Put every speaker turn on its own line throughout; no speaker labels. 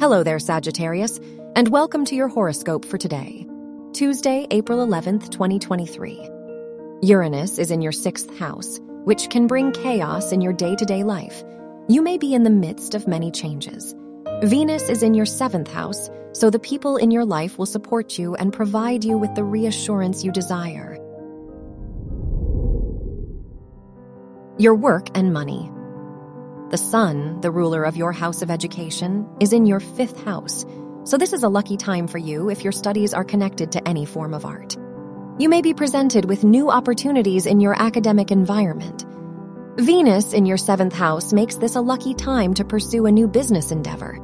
Hello there, Sagittarius, and welcome to your horoscope for today, Tuesday, April 11th, 2023. Uranus is in your sixth house, which can bring chaos in your day to day life. You may be in the midst of many changes. Venus is in your seventh house, so the people in your life will support you and provide you with the reassurance you desire. Your work and money. The sun, the ruler of your house of education, is in your fifth house, so this is a lucky time for you if your studies are connected to any form of art. You may be presented with new opportunities in your academic environment. Venus in your seventh house makes this a lucky time to pursue a new business endeavor.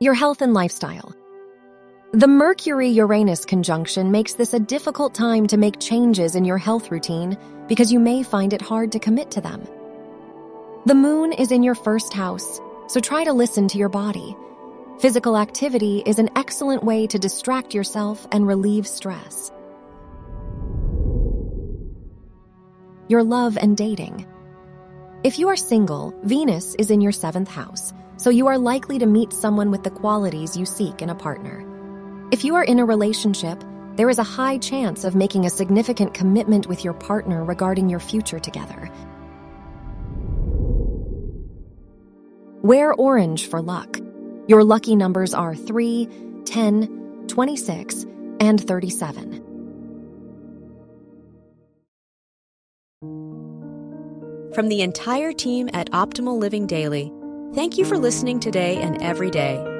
Your health and lifestyle. The Mercury Uranus conjunction makes this a difficult time to make changes in your health routine because you may find it hard to commit to them. The moon is in your first house, so try to listen to your body. Physical activity is an excellent way to distract yourself and relieve stress. Your love and dating. If you are single, Venus is in your seventh house, so you are likely to meet someone with the qualities you seek in a partner. If you are in a relationship, there is a high chance of making a significant commitment with your partner regarding your future together. Wear orange for luck. Your lucky numbers are 3, 10, 26, and 37.
From the entire team at Optimal Living Daily, thank you for listening today and every day